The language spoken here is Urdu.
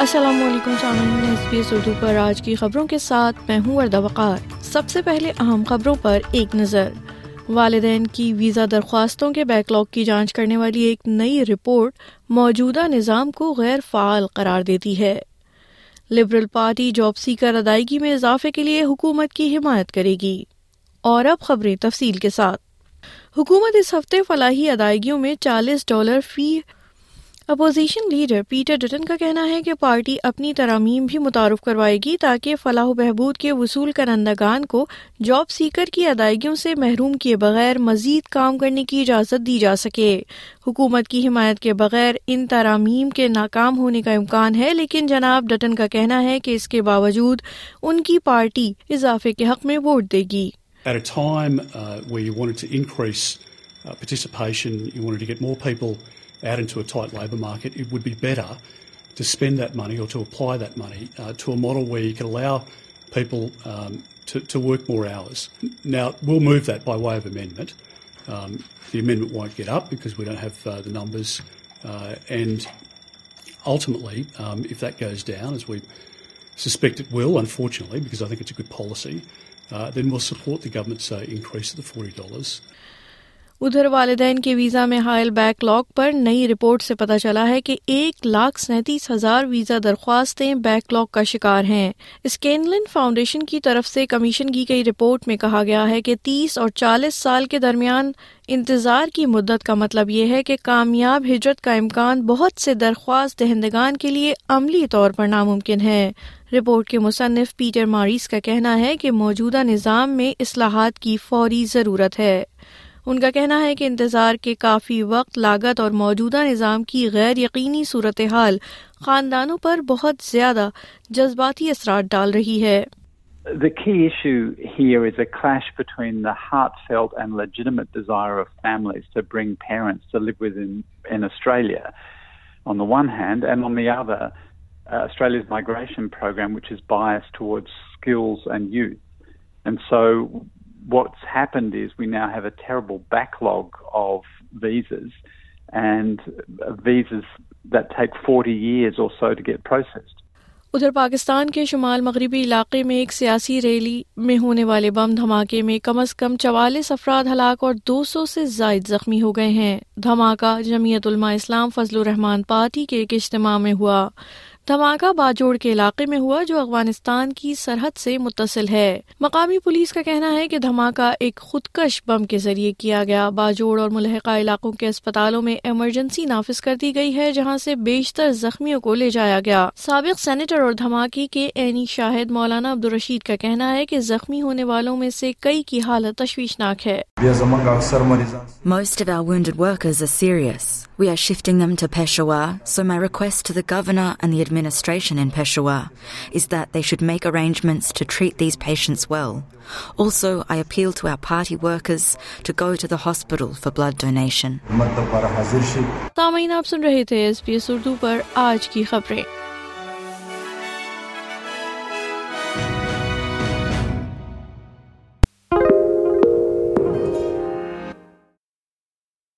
السلام علیکم سامعین ایس بی ایس اردو پر آج کی خبروں کے ساتھ میں ہوں وردہ وقار۔ سب سے پہلے اہم خبروں پر ایک نظر۔ والدین کی ویزا درخواستوں کے بیک لاگ کی جانچ کرنے والی ایک نئی رپورٹ موجودہ نظام کو غیر فعال قرار دیتی ہے۔ لبرل پارٹی جاب سیکر ادائیگی میں اضافے کے لیے حکومت کی حمایت کرے گی۔ اور اب خبریں تفصیل کے ساتھ۔ حکومت اس ہفتے فلاحی ادائیگیوں میں چالیس ڈالر فی اپوزیشن لیڈر پیٹر ڈٹن کا کہنا ہے کہ پارٹی اپنی ترامیم بھی متعارف کروائے گی تاکہ فلاح و بہبود کے وصول کرندگان کو جاب سیکر کی ادائیگیوں سے محروم کیے بغیر مزید کام کرنے کی اجازت دی جا سکے۔ حکومت کی حمایت کے بغیر ان ترامیم کے ناکام ہونے کا امکان ہے لیکن جناب ڈٹن کا کہنا ہے کہ اس کے باوجود ان کی پارٹی اضافے کے حق میں ووٹ دے گی۔ At a time uh, where you wanted to increase uh, participation, you wanted to get more people out into a tight labour market, it would be better to spend that money or to apply that money uh, to a model where you can allow people um, to, to work more hours. Now, we'll move that by way of amendment. Um, the amendment won't get up because we don't have uh, the numbers. Uh, and ultimately, um, if that goes down, as we suspect it will, unfortunately, because I think it's a good policy, uh, then we'll support the government's uh, increase of the $40. ادھر والدین کے ویزا میں حائل بیک لاگ پر نئی رپورٹ سے پتہ چلا ہے کہ ایک لاکھ سینتیس ہزار ویزا درخواستیں بیک لاگ کا شکار ہیں۔ اسکینلن فاؤنڈیشن کی طرف سے کمیشن کی گئی رپورٹ میں کہا گیا ہے کہ تیس اور چالیس سال کے درمیان انتظار کی مدت کا مطلب یہ ہے کہ کامیاب ہجرت کا امکان بہت سے درخواست دہندگان کے لیے عملی طور پر ناممکن ہے۔ رپورٹ کے مصنف پیٹر ماریس کا کہنا ہے کہ موجودہ نظام میں اصلاحات کی فوری ضرورت ہے۔ ان کا کہنا ہے کہ انتظار کے کافی وقت لاگت اور موجودہ نظام کی غیر یقینی صورتحال خاندانوں پر بہت زیادہ جذباتی اثرات ڈال رہی ہے The key issue here is a clash between the heartfelt and legitimate desire of families to bring parents to live with in, in Australia on the one hand, and on the other, uh, Australia's migration program, which is biased towards skills and youth. And so what's happened is we now have a terrible backlog of visas and visas that take 40 years or so to get processed. ادھر پاکستان کے شمال مغربی علاقے میں ایک سیاسی ریلی میں ہونے والے بم دھماکے میں کم از کم چوالیس افراد ہلاک اور دو سو سے زائد زخمی ہو گئے ہیں دھماکہ جمعیت علماء اسلام فضل الرحمان پارٹی کے ایک اجتماع میں ہوا دھماکہ باجوڑ کے علاقے میں ہوا جو افغانستان کی سرحد سے متصل ہے۔ مقامی پولیس کا کہنا ہے کہ دھماکہ ایک خودکش بم کے ذریعے کیا گیا۔ باجوڑ اور ملحقہ علاقوں کے اسپتالوں میں ایمرجنسی نافذ کر دی گئی ہے، جہاں سے بیشتر زخمیوں کو لے جایا گیا۔ سابق سینیٹر اور دھماکے کے اینی شاہد مولانا عبدالرشید کا کہنا ہے کہ زخمی ہونے والوں میں سے کئی کی حالت تشویشناک ہے۔ Most of our wounded workers are serious. We are shifting them to Peshawar, so my request to the Governor and the administration in Peshawar is that they should make arrangements to treat these patients well. Also, I appeal to our party workers to go to the hospital for blood donation. تامین آپ سن رہے تھے ایس پی ایس اردو پر آج کی خبریں